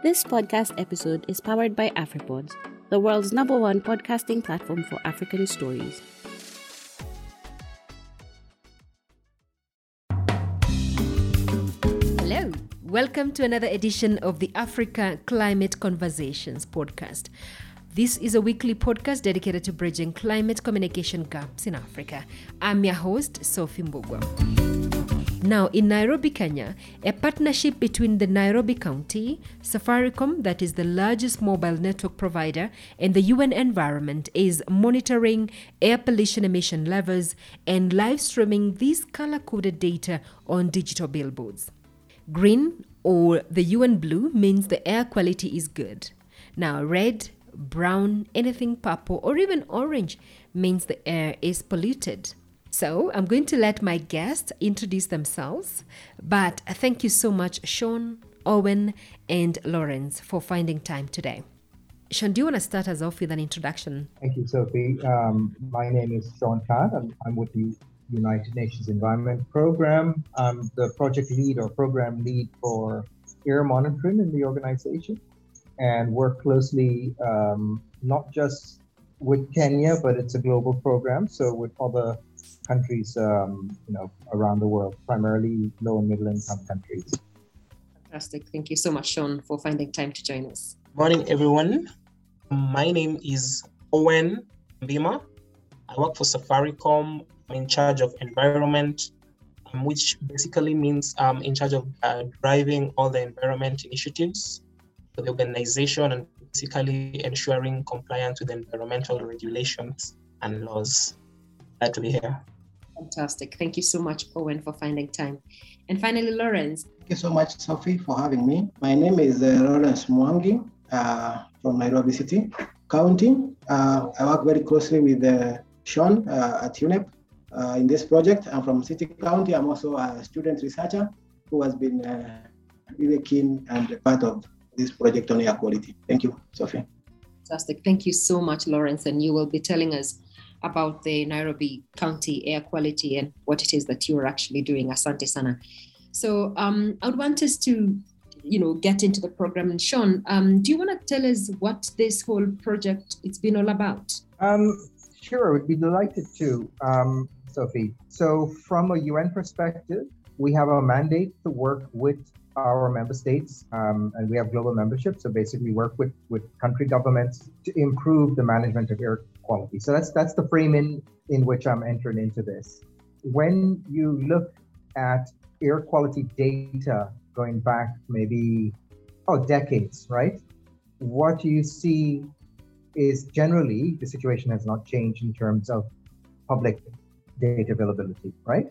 This podcast episode is powered by AfriPods, the world's number one podcasting platform for African stories. Hello, welcome to another edition of the Africa Climate Conversations podcast. This is a weekly podcast dedicated to bridging climate communication gaps in Africa. I'm your host, Sophie Mbugwa. Now, in Nairobi, Kenya, a partnership between the Nairobi County, Safaricom, that is the largest mobile network provider, and the UN Environment is monitoring air pollution emission levels and live streaming these color coded data on digital billboards. Green or the UN blue means the air quality is good. Now, red, brown, anything purple, or even orange means the air is polluted. So I'm going to let my guests introduce themselves, but thank you so much, Sean, Owen, and Lawrence, for finding time today. Sean, do you want to start us off with an introduction? Thank you, Sophie. Um, my name is Sean Khan. I'm, I'm with the United Nations Environment Program. I'm the project lead or program lead for air monitoring in the organization and work closely um, not just with Kenya, but it's a global program. So with other countries, um, you know, around the world, primarily low and middle income countries. Fantastic. Thank you so much, Sean, for finding time to join us. Morning, everyone. My name is Owen Ombima. I work for Safaricom. I'm in charge of environment, um, which basically means I'm in charge of uh, driving all the environment initiatives for the organization and basically ensuring compliance with environmental regulations and laws. Glad to be here. Fantastic. Thank you so much, Owen, for finding time. And finally, Lawrence. Thank you so much, Sophie, for having me. My name is uh, Lawrence Mwangi uh, from Nairobi City County. Uh, I work very closely with uh, Sean uh, at UNEP uh, in this project. I'm from City County. I'm also a student researcher who has been really keen and part of this project on air quality. Thank you, Sophie. Fantastic. Thank you so much, Lawrence. And you will be telling us about the Nairobi County air quality and what it is that you are actually doing. Asante sana. So um, I would want us to, you know, get into the program. And Sean, um, do you want to tell us what this whole project it's been all about? Um, sure, I would be delighted to, um, Sophie. So from a UN perspective, we have a mandate to work with our member states, um, and we have global membership. So basically, work with with country governments to improve the management of air quality. So that's that's the frame in, in which I'm entering into this. When you look at air quality data going back maybe oh decades, right? What you see is generally the situation has not changed in terms of public data availability, right?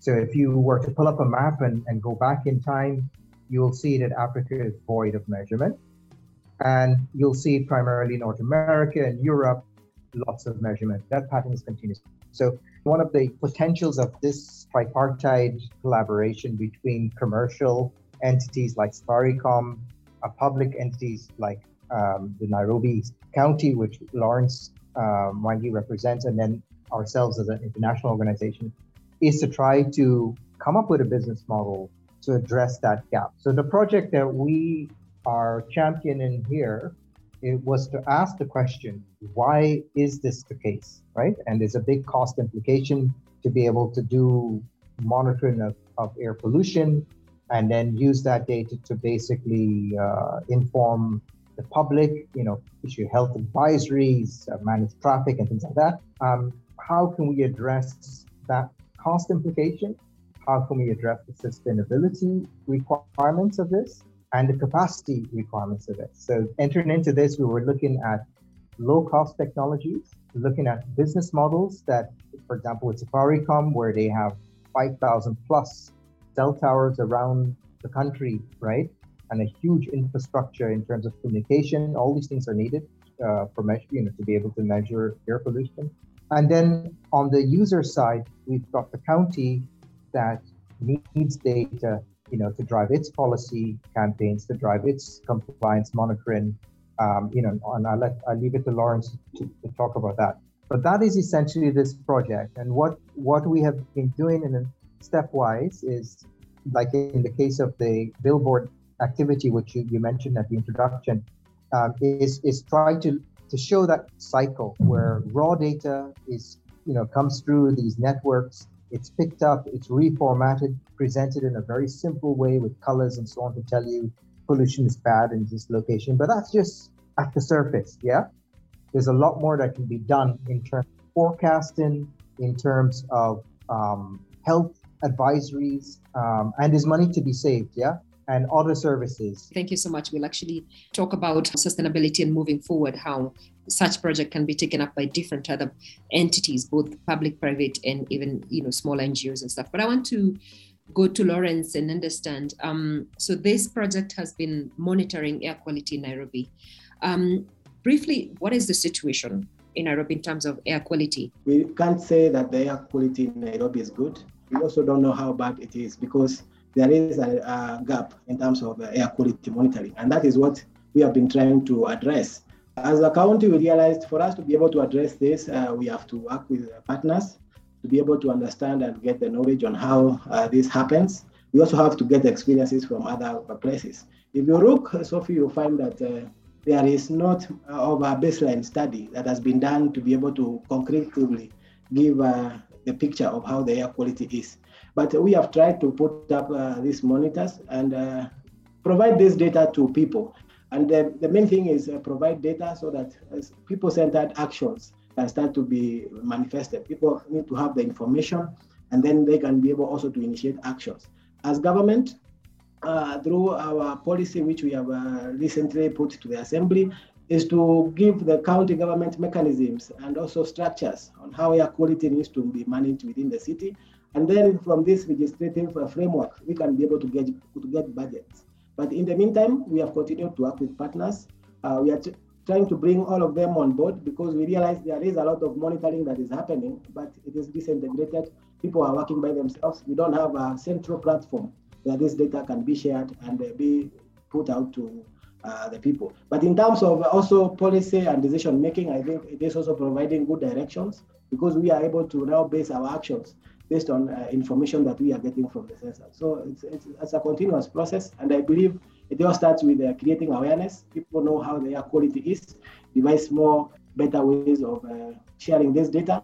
So if you were to pull up a map and, and go back in time, you'll see that Africa is void of measurement. And you'll see primarily North America and Europe, lots of measurement. That pattern is continuous. So one of the potentials of this tripartite collaboration between commercial entities like Safaricom, uh, public entities like um, the Nairobi County, which Lawrence uh, Mwangi represents, and then ourselves as an international organization, is to try to come up with a business model to address that gap. So the project that we are championing here it was to ask the question, why is this the case, right? And there's a big cost implication to be able to do monitoring of, of air pollution and then use that data to basically uh, inform the public, you know, issue health advisories, uh, manage traffic and things like that. Um, how can we address that cost implication how can we address the sustainability requirements of this and the capacity requirements of it. So entering into this, we were looking at low cost technologies, looking at business models that, for example, with Safaricom, where they have 5,000 plus cell towers around the country, right? And a huge infrastructure in terms of communication. All these things are needed uh, for measure, you know, to be able to measure air pollution. And then on the user side, we've got the county that needs data, you know, to drive its policy campaigns, to drive its compliance monitoring. Um, you know, and I'll let I leave it to Lawrence to, to, talk about that. But that is essentially this project, and what what we have been doing in a stepwise is, like in the case of the billboard activity, which you, you mentioned at the introduction, um, is is trying to to show that cycle where raw data is you know comes through these networks it's picked up it's reformatted presented in a very simple way with colors and so on to tell you pollution is bad in this location but that's just at the surface yeah? There's a lot more that can be done in terms of forecasting in terms of um, health advisories um, and there's money to be saved yeah and other services. Thank you so much. We'll actually talk about sustainability and moving forward, how such project can be taken up by different other entities, both public, private, and even you know small NGOs and stuff. But I want to go to Lawrence and understand. Um, so this project has been monitoring air quality in Nairobi. Um, briefly, what is the situation in Nairobi in terms of air quality? We can't say that the air quality in Nairobi is good. We also don't know how bad it is because there is a, a gap in terms of air quality monitoring. And that is what we have been trying to address. As a county, we realized for us to be able to address this, uh, we have to work with partners to be able to understand and get the knowledge on how uh, this happens. We also have to get experiences from other places. If you look, Sophie, you'll find that uh, there is not of a baseline study that has been done to be able to concretely give uh, the picture of how the air quality is. But we have tried to put up uh, these monitors and uh, provide this data to people. And the, the main thing is uh, provide data so that people-centered actions can start to be manifested. People need to have the information and then they can be able also to initiate actions. As government, uh, through our policy, which we have uh, recently put to the assembly, is to give the county government mechanisms and also structures on how air quality needs to be managed within the city and then from this legislative framework, we can be able to get, to get budgets. But in the meantime, we have continued to work with partners. Uh, we are trying to bring all of them on board because we realize there is a lot of monitoring that is happening, but it is disintegrated. People are working by themselves. We don't have a central platform where this data can be shared and be put out to uh, the people. But in terms of also policy and decision making, I think it is also providing good directions because we are able to now base our actions based on uh, information that we are getting from the sensor. So it's, it's, it's, a continuous process, and I believe it all starts with uh, creating awareness. People know how the air quality is, devise more better ways of uh, sharing this data,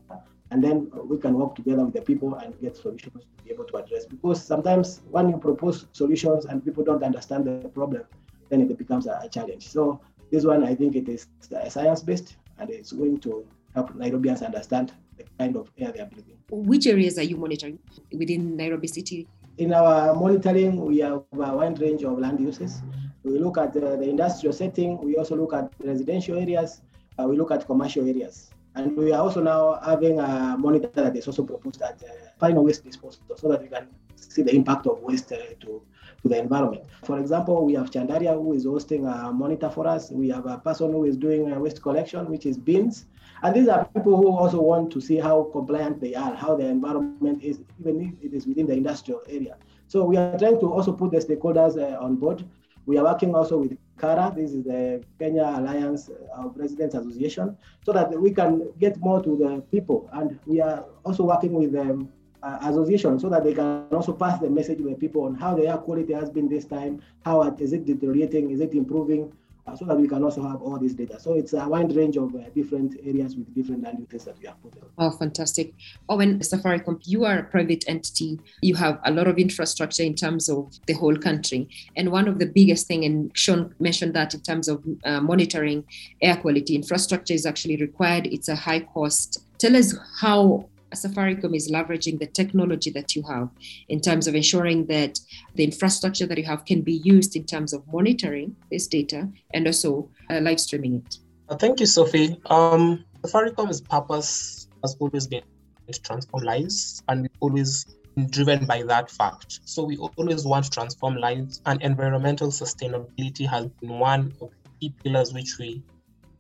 and then we can work together with the people and get solutions to be able to address. Because sometimes when you propose solutions and people don't understand the problem, then it becomes a, challenge. So this one, I think it is science-based, and it's going to help Nairobians understand the kind of air they are breathing. Which areas are you monitoring within Nairobi City? In our monitoring, we have a wide range of land uses. We look at uh, the industrial setting, we also look at residential areas, uh, we look at commercial areas. And we are also now having a monitor that is also proposed at uh, final waste disposal so that we can see the impact of waste uh, to, to the environment. For example, we have Chandaria who is hosting a monitor for us. We have a person who is doing a waste collection, which is bins. And these are people who also want to see how compliant they are, how their environment is, even if it is within the industrial area. So we are trying to also put the stakeholders uh, on board. We are working also with KARA, this is the Kenya Alliance of Residents Association, so that we can get more to the people. And we are also working with them uh, association so that they can also pass the message to the people on how the air quality has been this time, how is it deteriorating, is it improving, uh, so that we can also have all this data. So it's a wide range of uh, different areas with different land that we have put in. Oh, fantastic. Owen, Safaricom, you are a private entity. You have a lot of infrastructure in terms of the whole country. And one of the biggest thing, and Sean mentioned that in terms of uh, monitoring air quality, infrastructure is actually required. It's a high cost. Tell us how Safaricom is leveraging the technology that you have in terms of ensuring that the infrastructure that you have can be used in terms of monitoring this data and also uh, live streaming it. Uh, thank you, Sophie. Um, Safaricom's purpose has always been to transform lives, and we've always driven by that fact. So we always want to transform lives, and environmental sustainability has been one of the key pillars which we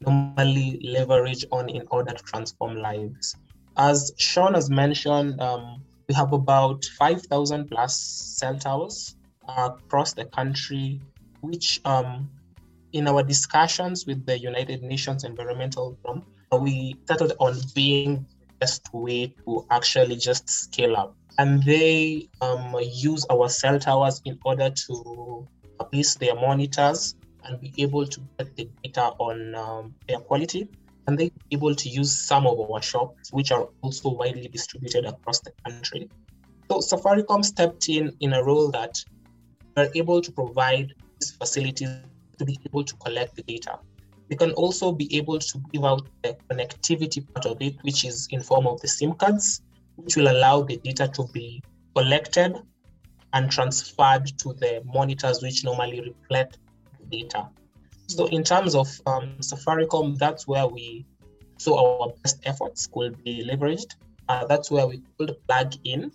normally leverage on in order to transform lives. As Sean has mentioned, um, we have about 5,000 plus cell towers across the country, which um, in our discussions with the United Nations Environmental Program, we settled on being the best way to actually just scale up. And they um, use our cell towers in order to police their monitors and be able to get the data on um, air quality. And they be able to use some of our shops, which are also widely distributed across the country. So Safaricom stepped in in a role that we're able to provide these facilities to be able to collect the data. We can also be able to give out the connectivity part of it, which is in form of the SIM cards, which will allow the data to be collected and transferred to the monitors, which normally reflect the data. So in terms of um, Safaricom, that's where we saw our best efforts could be leveraged. Uh, that's where we could plug in.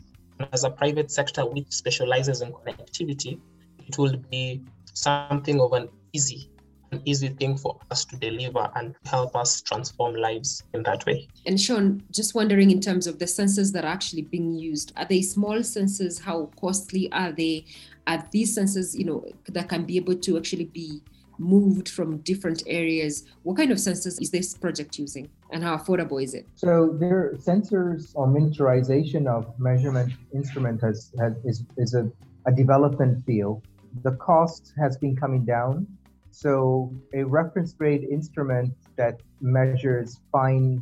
As a private sector which specializes in connectivity, it will be something of an easy an easy thing for us to deliver and help us transform lives in that way. And Sean, just wondering in terms of the sensors that are actually being used, are they small sensors? How costly are they? Are these sensors, you know, that can be able to actually be moved from different areas. What kind of sensors is this project using and how affordable is it? So their sensors or miniaturization of measurement instrument has, has is, is a, a development field. The cost has been coming down. So a reference grade instrument that measures fine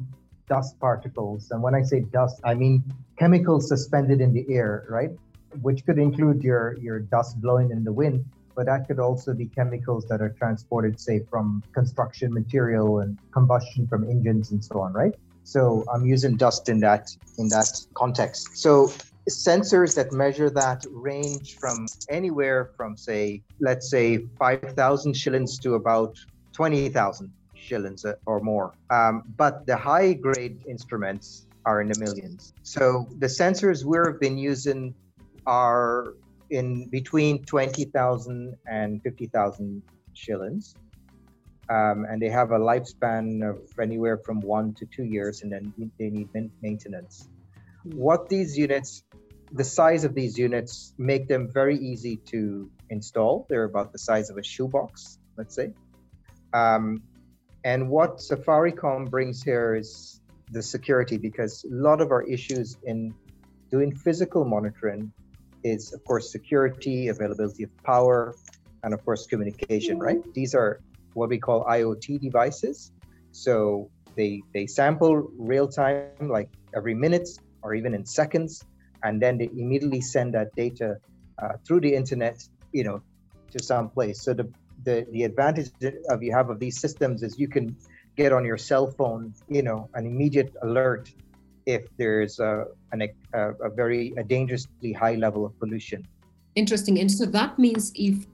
dust particles, and when I say dust, I mean chemicals suspended in the air, right? Which could include your, your dust blowing in the wind but that could also be chemicals that are transported, say, from construction material and combustion from engines and so on, right? So I'm using dust in that in that context. So sensors that measure that range from anywhere from say, let's say 5,000 shillings to about 20,000 shillings or more. Um, but the high grade instruments are in the millions. So the sensors we've been using are in between 20,000 and 50,000 shillings. Um, and they have a lifespan of anywhere from one to two years, and then they need maintenance. What these units, the size of these units, make them very easy to install. They're about the size of a shoebox, let's say. Um, and what Safaricom brings here is the security, because a lot of our issues in doing physical monitoring is, of course, security, availability of power, and of course, communication, right? These are what we call IoT devices. So they, they sample real time, like every minute or even in seconds, and then they immediately send that data uh, through the internet, you know, to some place. So the, the, the advantage of you have of these systems is you can get on your cell phone, you know, an immediate alert if there's a, an, a, a very a dangerously high level of pollution. Interesting. And so that means if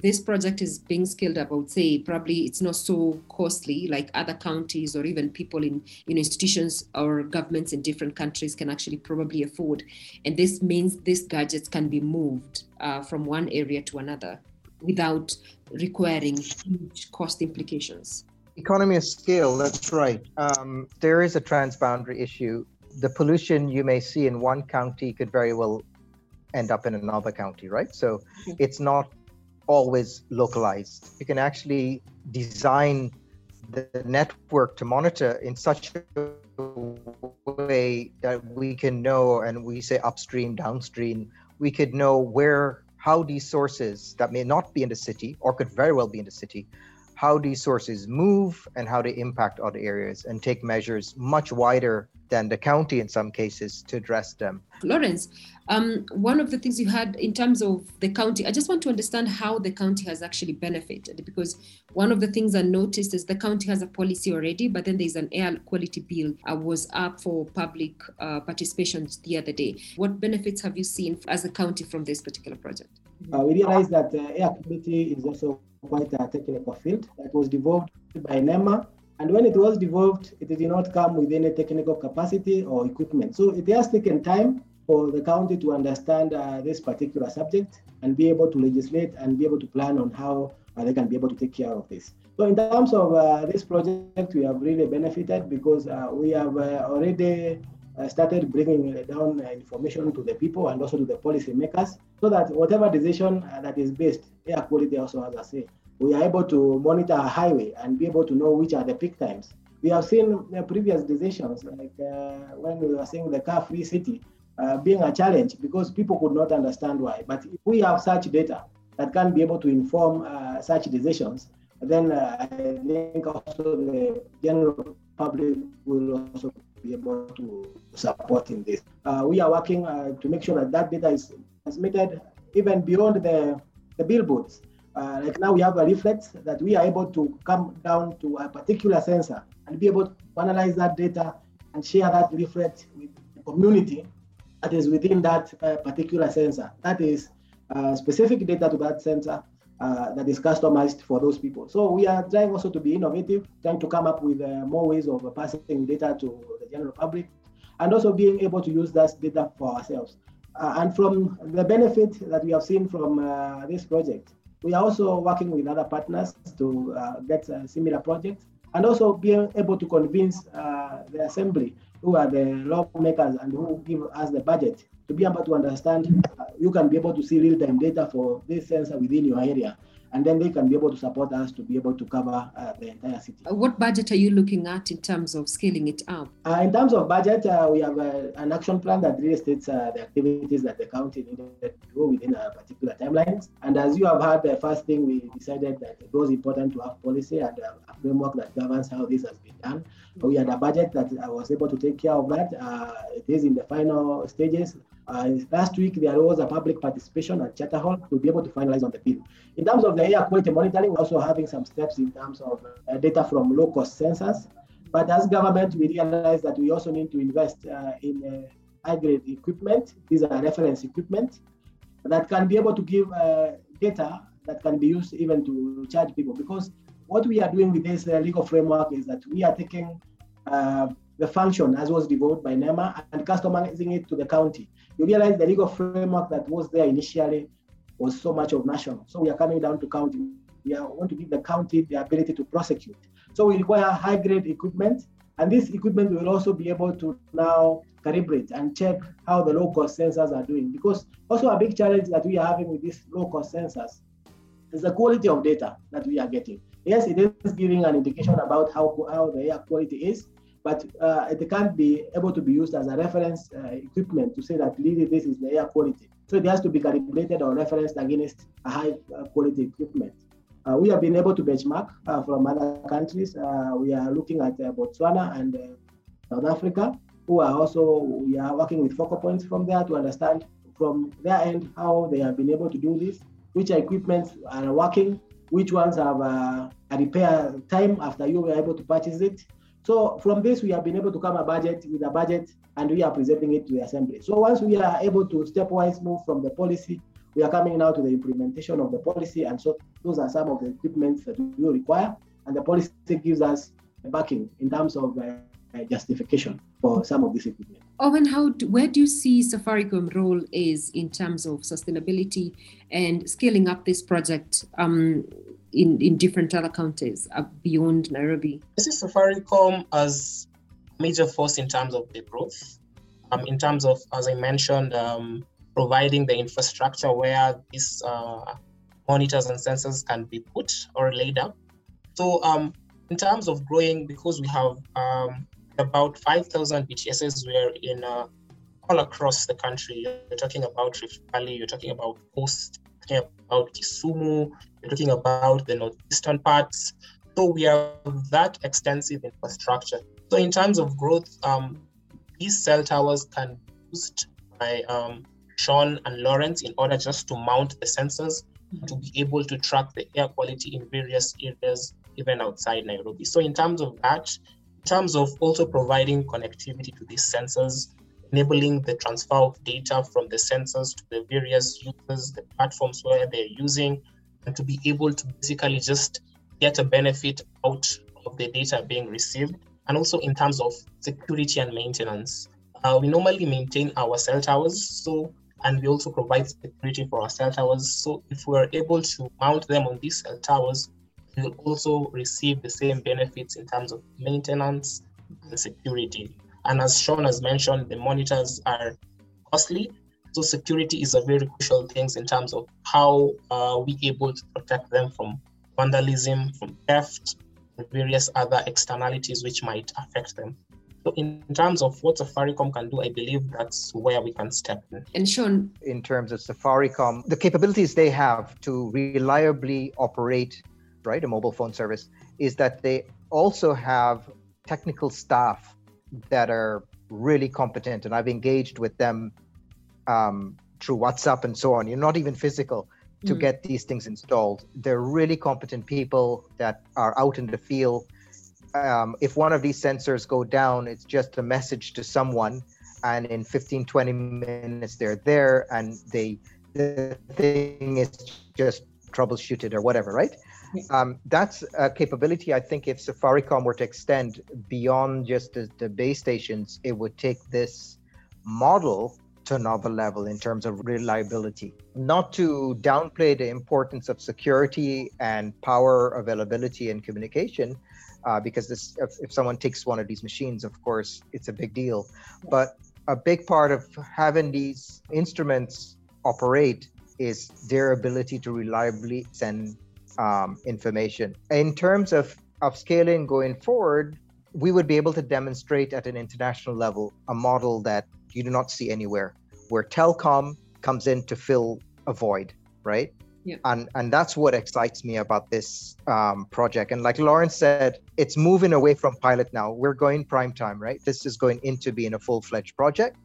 this project is being scaled up, I would say probably it's not so costly like other counties or even people in you know, institutions or governments in different countries can actually probably afford. And this means these gadgets can be moved uh, from one area to another without requiring huge cost implications. Economy of scale, that's right. Um, there is a transboundary issue the pollution you may see in one county could very well end up in another county, right? So mm-hmm. it's not always localized. You can actually design the network to monitor in such a way that we can know, and we say upstream, downstream, we could know where, how these sources that may not be in the city or could very well be in the city, how these sources move and how they impact other areas and take measures much wider than the county in some cases to address them. Lawrence, um, one of the things you had in terms of the county, I just want to understand how the county has actually benefited because one of the things I noticed is the county has a policy already, but then there's an air quality bill uh, was up for public uh, participation the other day. What benefits have you seen as a county from this particular project? Uh, we realize that uh, air quality is also quite a technical field that was developed by NEMA and when it was developed, it did not come with any technical capacity or equipment. So it has taken time for the county to understand uh, this particular subject and be able to legislate and be able to plan on how uh, they can be able to take care of this. So in terms of uh, this project, we have really benefited because uh, we have uh, already uh, started bringing down information to the people and also to the policymakers so that whatever decision that is based, air quality also as I say we are able to monitor a highway and be able to know which are the peak times. We have seen the previous decisions, like uh, when we were saying the car-free city, uh, being a challenge because people could not understand why. But if we have such data, that can be able to inform uh, such decisions, then uh, I think also the general public will also be able to support in this. Uh, we are working uh, to make sure that that data is transmitted even beyond the, the billboards. Uh, like now we have a leaflet that we are able to come down to a particular sensor and be able to analyze that data and share that leaflet with the community that is within that uh, particular sensor. That is uh, specific data to that sensor uh, that is customized for those people. So we are trying also to be innovative, trying to come up with uh, more ways of passing data to the general public, and also being able to use that data for ourselves. Uh, and from the benefit that we have seen from uh, this project, we are also working with other partners to uh, get similar projects, and also being able to convince the assembly, who are the lawmakers and who give us the budget, to be able to understand, you can be able to see real-time data for this sensor within your area and then they can be able to support us to be able to cover uh, the entire city. Uh, what budget are you looking at in terms of scaling it up? Uh, in terms of budget, uh, we have uh, an action plan that really states uh, the activities that the county needed to do within a particular timelines. And as you have heard, the first thing we decided that it was important to have policy and a framework that governs how this has been done. We had a budget that I was able to take care of that. it is in the final stages. Uh, last week, there was a public participation at Charter Hall to be able to finalize on the bill. In terms of the air quality monitoring, we're also having some steps in terms of uh, data from low-cost sensors. But as government, we realize that we also need to invest uh, in uh, high-grade equipment. These are reference equipment that can be able to give uh, data that can be used even to charge people. Because what we are doing with this uh, legal framework is that we are taking the function as was developed by NEMA and customizing it to the county you realize the legal framework that was there initially was so much of national. So we are coming down to county. We are, want to give the county the ability to prosecute. So we require high grade equipment, and this equipment will also be able to now calibrate and check how the local sensors are doing. Because also a big challenge that we are having with these local sensors is the quality of data that we are getting. Yes, it is giving an indication about how, how the air quality is, but uh, it can't be able to be used as a reference uh, equipment to say that really this is the air quality. So it has to be calibrated or referenced against a high uh, quality equipment. Uh, we have been able to benchmark uh, from other countries. Uh, we are looking at Botswana and South Africa, who are also, we are working with focal points from there to understand from their end how they have been able to do this, which equipment are working, which ones have a repair time after you were able to purchase it, so from this, we have been able to come a budget with a budget and we are presenting it to the assembly. So once we are able to stepwise move from the policy, we are coming now to the implementation of the policy. And so those are some of the equipments that we require. And the policy gives us backing in terms of uh, justification for some of this equipment. Owen, how do, where do you see Safaricom role is in terms of sustainability and scaling up this project? Um, in, in different other counties uh, beyond Nairobi? I see Safaricom as major force in terms of the growth. Um, in terms of, as I mentioned, um, providing the infrastructure where these uh, monitors and sensors can be put or laid up. So, um, in terms of growing, because we have um, about 5,000 BTSs, we're in uh, all across the country. You're talking about Rift Valley, you're talking about Coast, you're talking about Kisumu, you're talking about the northeastern parts. So we have that extensive infrastructure. So in terms of growth, um, these cell towers can be used by um, Sean and Lawrence in order just to mount the sensors mm-hmm. to be able to track the air quality in various areas, even outside Nairobi. So in terms of that, terms of also providing connectivity to these sensors, enabling the transfer of data from the sensors to the various users, the platforms where they're using, and to be able to basically just get a benefit out of the data being received. And also in terms of security and maintenance. Uh, we normally maintain our cell towers, so and we also provide security for our cell towers. So if we're able to mount them on these cell towers, we will also receive the same benefits in terms of maintenance and security. And as Sean has mentioned, the monitors are costly, so security is a very crucial thing in terms of how uh, we able to protect them from vandalism, from theft, and various other externalities which might affect them. So in terms of what Safaricom can do, I believe that's where we can step in. And Sean, in terms of Safaricom, the capabilities they have to reliably operate, right, a mobile phone service, is that they also have technical staff that are really competent, and I've engaged with them um, through WhatsApp and so on. You're not even physical to mm. get these things installed. They're really competent people that are out in the field um, if one of these sensors go down, it's just a message to someone, and in 15, 20 minutes they're there, and they the thing is just troubleshooted or whatever, right? Um, that's a capability. I think if Safaricom were to extend beyond just the, the base stations, it would take this model to another level in terms of reliability. Not to downplay the importance of security and power availability and communication, uh, because this if, if, someone takes one of these machines of course it's a big deal but a big part of having these instruments operate is their ability to reliably send um, information in terms of of scaling going forward we would be able to demonstrate at an international level a model that you do not see anywhere where telecom comes in to fill a void right yeah. And and that's what excites me about this um, project. And like Lawrence said, it's moving away from pilot now. We're going prime time, right? This is going into being a full-fledged project.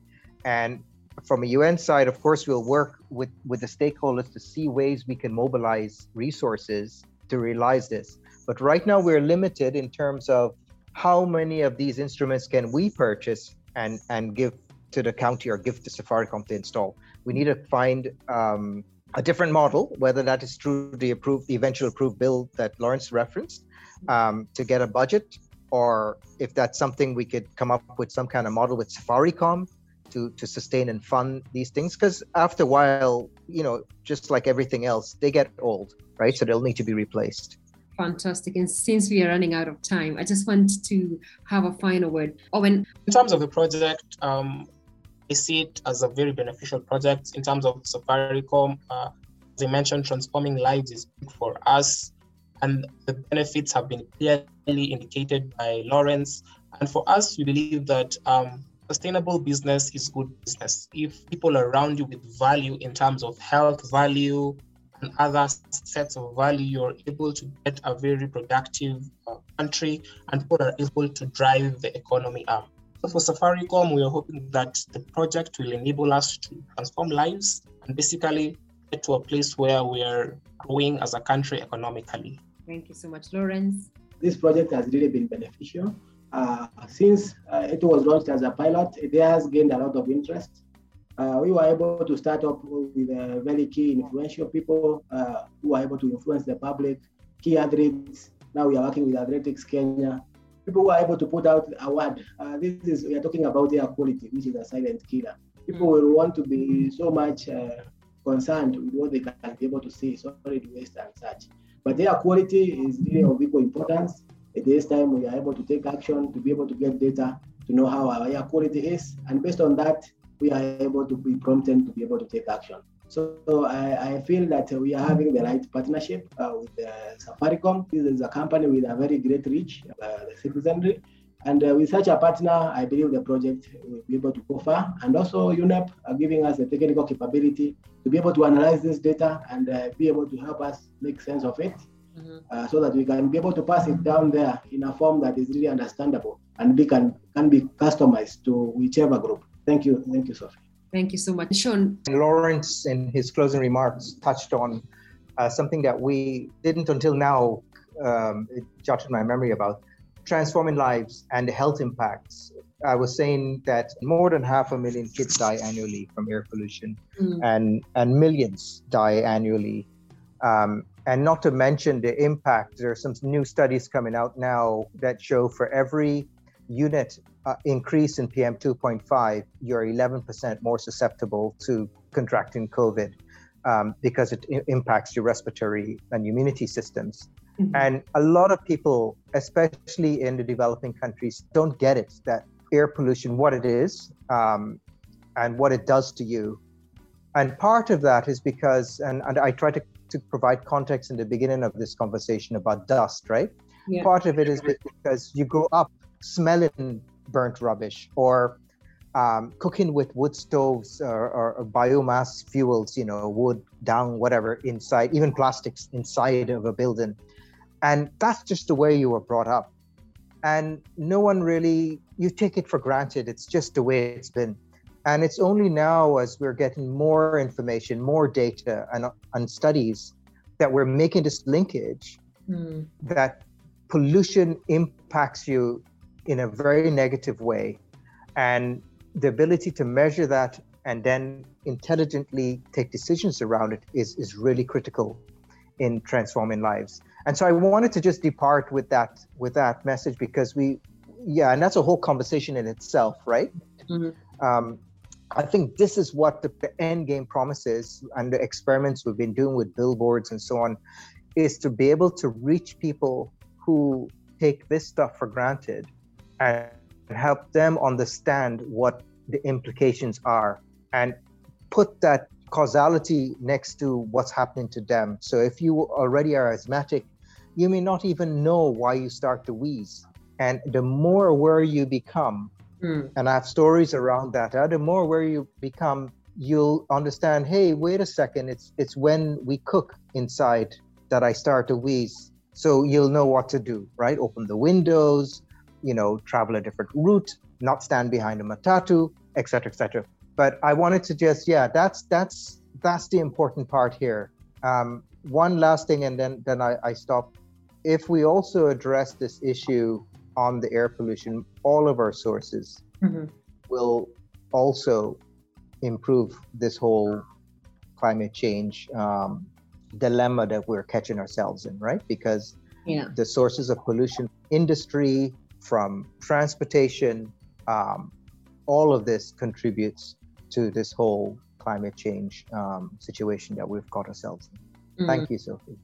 And from a UN side, of course, we'll work with with the stakeholders to see ways we can mobilize resources to realize this. But right now, we're limited in terms of how many of these instruments can we purchase and and give to the county or give to Safaricom to install. We need to find um, a different model, whether that is through the approved, the eventual approved bill that Lawrence referenced, um, to get a budget, or if that's something we could come up with some kind of model with Safaricom to to sustain and fund these things. Because after a while, you know, just like everything else, they get old, right? So they'll need to be replaced. Fantastic. And since we are running out of time, I just want to have a final word. Owen. In terms of the project, um, I see it as a very beneficial project in terms of Safaricom. Uh, as I mentioned, transforming lives is good for us, and the benefits have been clearly indicated by Lawrence. And for us, we believe that um, sustainable business is good business. If people around you with value in terms of health value and other sets of value, you're able to get a very productive uh, country, and people are able to drive the economy up. So for Safaricom, we are hoping that the project will enable us to transform lives and basically get to a place where we are growing as a country economically. Thank you so much, Lawrence. This project has really been beneficial. Uh, since uh, it was launched as a pilot, it has gained a lot of interest. Uh, we were able to start up with uh, very key influential people uh, who are able to influence the public, key athletes. Now we are working with Athletics Kenya people who are able to put out a word. This is we are talking about air quality, which is a silent killer. People will want to be so much concerned with what they can be able to see, solid waste and such. But air quality is really of equal importance. This time, we are able to take action to be able to get data to know how our air quality is, and based on that, we are able to be prompted to be able to take action. So, I, I, feel that we are having the right partnership uh, with uh, Safaricom. This is a company with a very great reach, uh, the citizenry. And uh, with such a partner, I believe the project will be able to go far. And also UNEP are giving us the technical capability to be able to analyze this data and uh, be able to help us make sense of it mm-hmm. Uh, so that we can be able to pass it down there in a form that is really understandable and we can, can be customized to whichever group. Thank you. Thank you, Sophie. Thank you so much. Sean. Lawrence, in his closing remarks, touched on uh, something that we didn't until now um, it jotted my memory about transforming lives and the health impacts. I was saying that more than half a million kids die annually from air pollution, mm. and and millions die annually. Um, and not to mention the impact. There are some new studies coming out now that show for every unit uh, increase in PM 2.5, you're 11% more susceptible to contracting COVID um, because it I- impacts your respiratory and immunity systems. Mm-hmm. And a lot of people, especially in the developing countries, don't get it that air pollution, what it is, um, and what it does to you. And part of that is because, and, and I try to, to provide context in the beginning of this conversation about dust, right? Yeah. Part of it is because you grow up smelling burnt rubbish or um, cooking with wood stoves or, or, or, biomass fuels, you know, wood, down, whatever, inside, even plastics inside of a building. And that's just the way you were brought up. And no one really, you take it for granted. It's just the way it's been. And it's only now, as we're getting more information, more data, and, and studies, that we're making this linkage mm. that pollution impacts you in a very negative way. And the ability to measure that and then intelligently take decisions around it is, is really critical in transforming lives. And so I wanted to just depart with that with that message because we, yeah, and that's a whole conversation in itself, right? Mm-hmm. Um, I think this is what the, the end game promises, and the experiments we've been doing with billboards and so on, is to be able to reach people who take this stuff for granted and help them understand what the implications are and put that causality next to what's happening to them. So if you already are asthmatic, you may not even know why you start to wheeze. And the more aware you become, mm. and I have stories around that, the more aware you become, you'll understand, hey, wait a second, it's it's when we cook inside that I start to wheeze. So you'll know what to do, right? Open the windows, you know, travel a different route, not stand behind a matatu, etc., etc. But I wanted to just, yeah, that's that's that's the important part here. Um, one last thing, and then then I, I stop. If we also address this issue on the air pollution, all of our sources mm-hmm. will also improve this whole climate change um, dilemma that we're catching ourselves in, right? Because yeah. the sources of pollution, industry, from transportation, um, all of this contributes to this whole climate change um, situation that we've got ourselves in. Mm. Thank you, Sophie.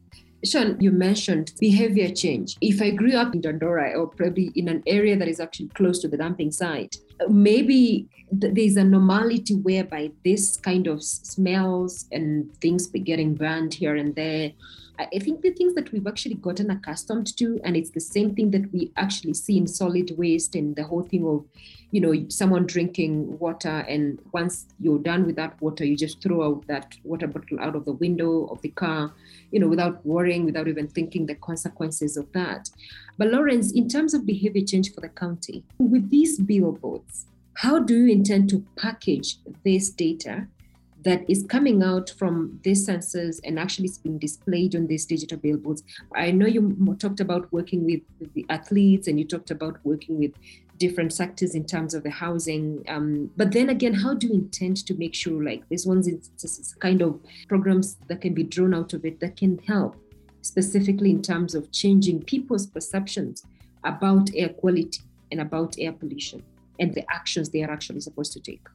Sean, you mentioned behavior change. If I grew up in Dandora or probably in an area that is actually close to the dumping site, maybe th- there's a normality whereby this kind of smells and things be getting burned here and there I think the things that we've actually gotten accustomed to, and it's the same thing that we actually see in solid waste and the whole thing of, you know, someone drinking water, and once you're done with that water, you just throw out that water bottle out of the window of the car, you know, without worrying, without even thinking the consequences of that. But Lawrence, in terms of behavior change for the county, with these billboards, how do you intend to package this data that is coming out from these sensors and actually being displayed on these digital billboards. I know you talked about working with, the athletes and you talked about working with different sectors in terms of the housing. Um, but then again, how do you intend to make sure like this one's kind of programs that can be drawn out of it that can help specifically in terms of changing people's perceptions about air quality and about air pollution and the actions they are actually supposed to take?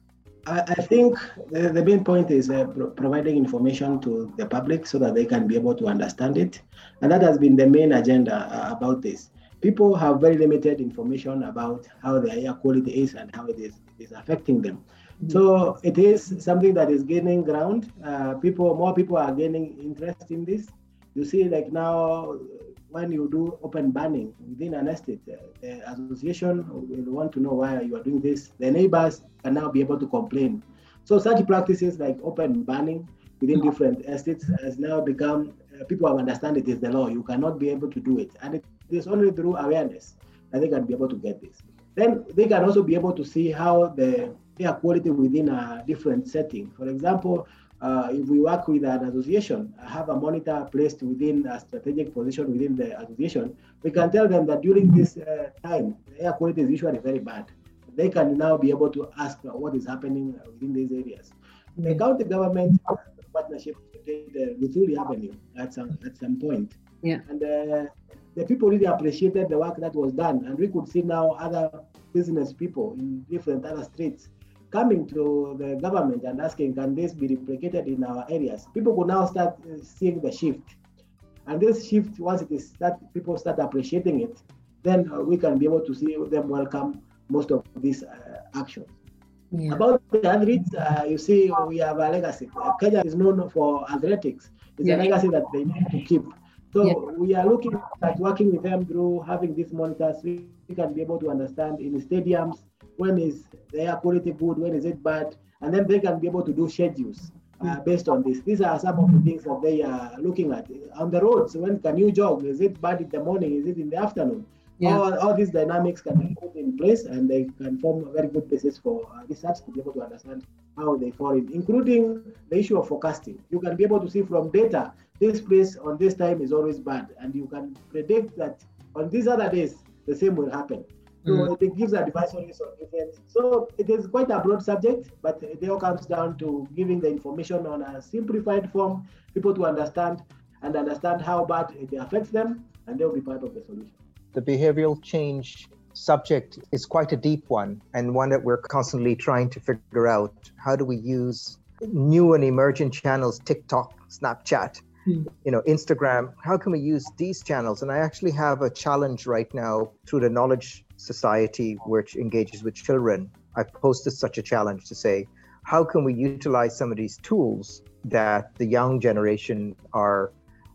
I, I think the, the, main point is uh, pro- providing information to the public so that they can be able to understand it. And that has been the main agenda uh, about this. People have very limited information about how the air quality is and how it is, is affecting them. Mm-hmm. So it is something that is gaining ground. Uh, people, more people are gaining interest in this. You see, like now, when you do open burning within an estate, uh, the association will want to know why you are doing this. The neighbors can now be able to complain. So such practices like open burning within different estates has now become, uh, people have understand it is the law. You cannot be able to do it. And it is only through awareness that they can be able to get this. Then they can also be able to see how the air quality within a different setting. For example, uh, if we work with an association, have a monitor placed within a strategic position within the association, we can tell them that during this uh, time, the air quality is usually very bad. They can now be able to ask what is happening within these areas. The county government partnership with the Luthuli Avenue at some, at some point. Yeah. And uh, the people really appreciated the work that was done. And we could see now other business people in different other streets coming to the government and asking, can this be replicated in our areas? People will now start uh, seeing the shift. And this shift, once it is that people start appreciating it, then uh, we can be able to see them welcome most of these uh, actions. Yeah. About the athletes, uh, you see, we have a legacy. Kenya is known for athletics. It's yeah. a legacy that they need to keep. So Yeah. we are looking at working with them through having these monitors. We we can be able to understand in stadiums when is the air quality good, when is it bad, and then they can be able to do schedules uh, based on this. These are some of the things that they are looking at on the roads. When can you jog? Is it bad in the morning? Is it in the afternoon? Yeah. All, all these dynamics can be put in place, and they can form a very good basis for uh, research to be able to understand how they fall in, including the issue of forecasting. You can be able to see from data this place on this time is always bad, and you can predict that on these other days the same will happen. So it gives advisories on different. So it is quite a broad subject, but it all comes down to giving the information on a simplified form, people to understand and understand how bad it affects them, and they'll be part of the solution. the behavioral change subject is quite a deep one and one that we're constantly trying to figure out how do we use new and emerging channels tiktok snapchat Hmm. you know instagram how can we use these channels and i actually have a challenge right now through the knowledge society which engages with children i posted such a challenge to say how can we utilize some of these tools that the young generation are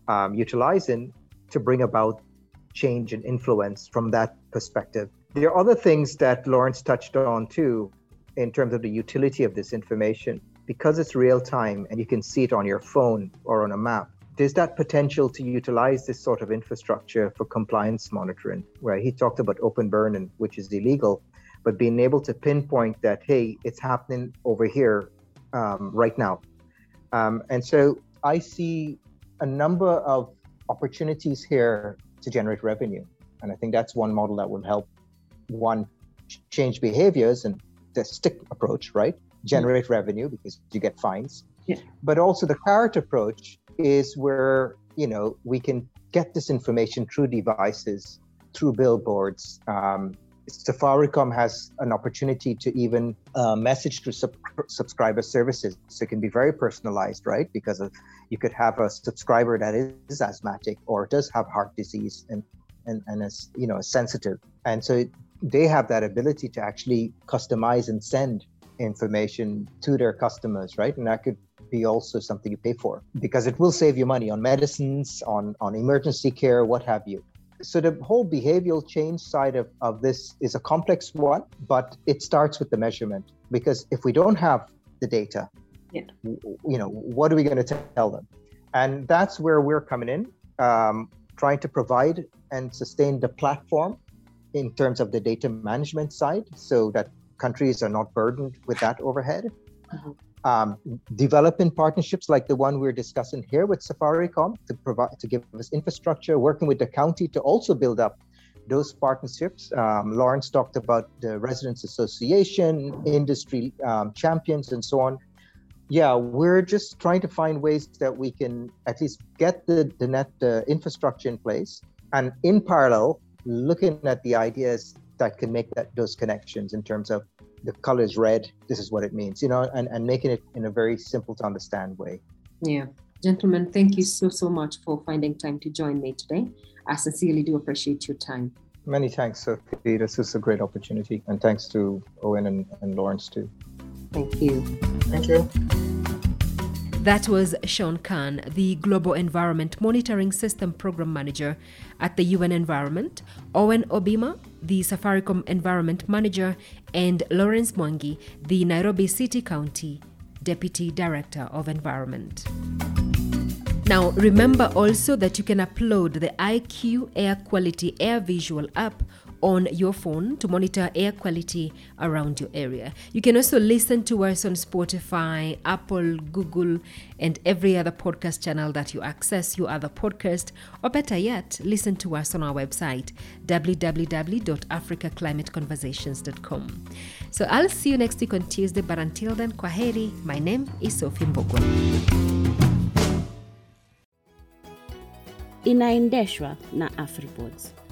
um, utilizing to bring about change and influence from that perspective. There are other things that Lawrence touched on too, in terms of the utility of this information. Because it's real time and you can see it on your phone or on a map, there's that potential to utilize this sort of infrastructure for compliance monitoring, where he talked about open burning, which is illegal, but being able to pinpoint that, hey, it's happening over here um, right now. Um, and so I see a number of opportunities here to generate revenue. And I think that's one model that will help one change behaviors and the stick approach, right? Generate revenue because you get fines. Yeah. But also the carrot approach is where, you know, we can get this information through devices, through billboards. Um, Safaricom has an opportunity to even uh, message to sub- subscriber services. So it can be very personalized, right? Because you could have a subscriber that is asthmatic or does have heart disease and, and, and is, you know, sensitive. And so they have that ability to actually customize and send information to their customers, right? And that could be also something you pay for because it will save you money on medicines, on, on emergency care, what have you so the whole behavioral change side of, of this is a complex one but it starts with the measurement because if we don't have the data Yeah. you know what are we going to tell them and that's where we're coming in um, trying to provide and sustain the platform in terms of the data management side so that countries are not burdened with that overhead Mhm. Um, developing partnerships like the one we're discussing here with Safaricom to provide to give us infrastructure, working with the county to also build up those partnerships. Um, Lawrence talked about the Residents Association, industry um, champions, and so on. Yeah, we're just trying to find ways that we can at least get the, the net uh, infrastructure in place, and in parallel, looking at the ideas that can make that those connections in terms of the color is red this is what it means you know and, and making it in a very simple to understand way Yeah. Gentlemen, thank you so, so much for finding time to join me today. I sincerely do appreciate your time. many thanks sophie this is a great opportunity and thanks to owen and, and lawrence too Thank you. Thank you. That was Sean Khan, the Global Environment Monitoring System Program Manager at the UN Environment, Owen Ombima, the Safaricom Environment Manager, and Lawrence Mwangi, the Nairobi City County Deputy Director of Environment. Now, remember also that you can upload the IQ Air Quality Air Visual app on your phone to monitor air quality around your area. You can also listen to us on Spotify, Apple, Google, and every other podcast channel that you access your other podcast, or better yet, listen to us on our website www.africaclimateconversations.com. So I'll see you next week on Tuesday, but until then, kwaheri. My name is Sophie Mbogwa. inaendeshwa na afripods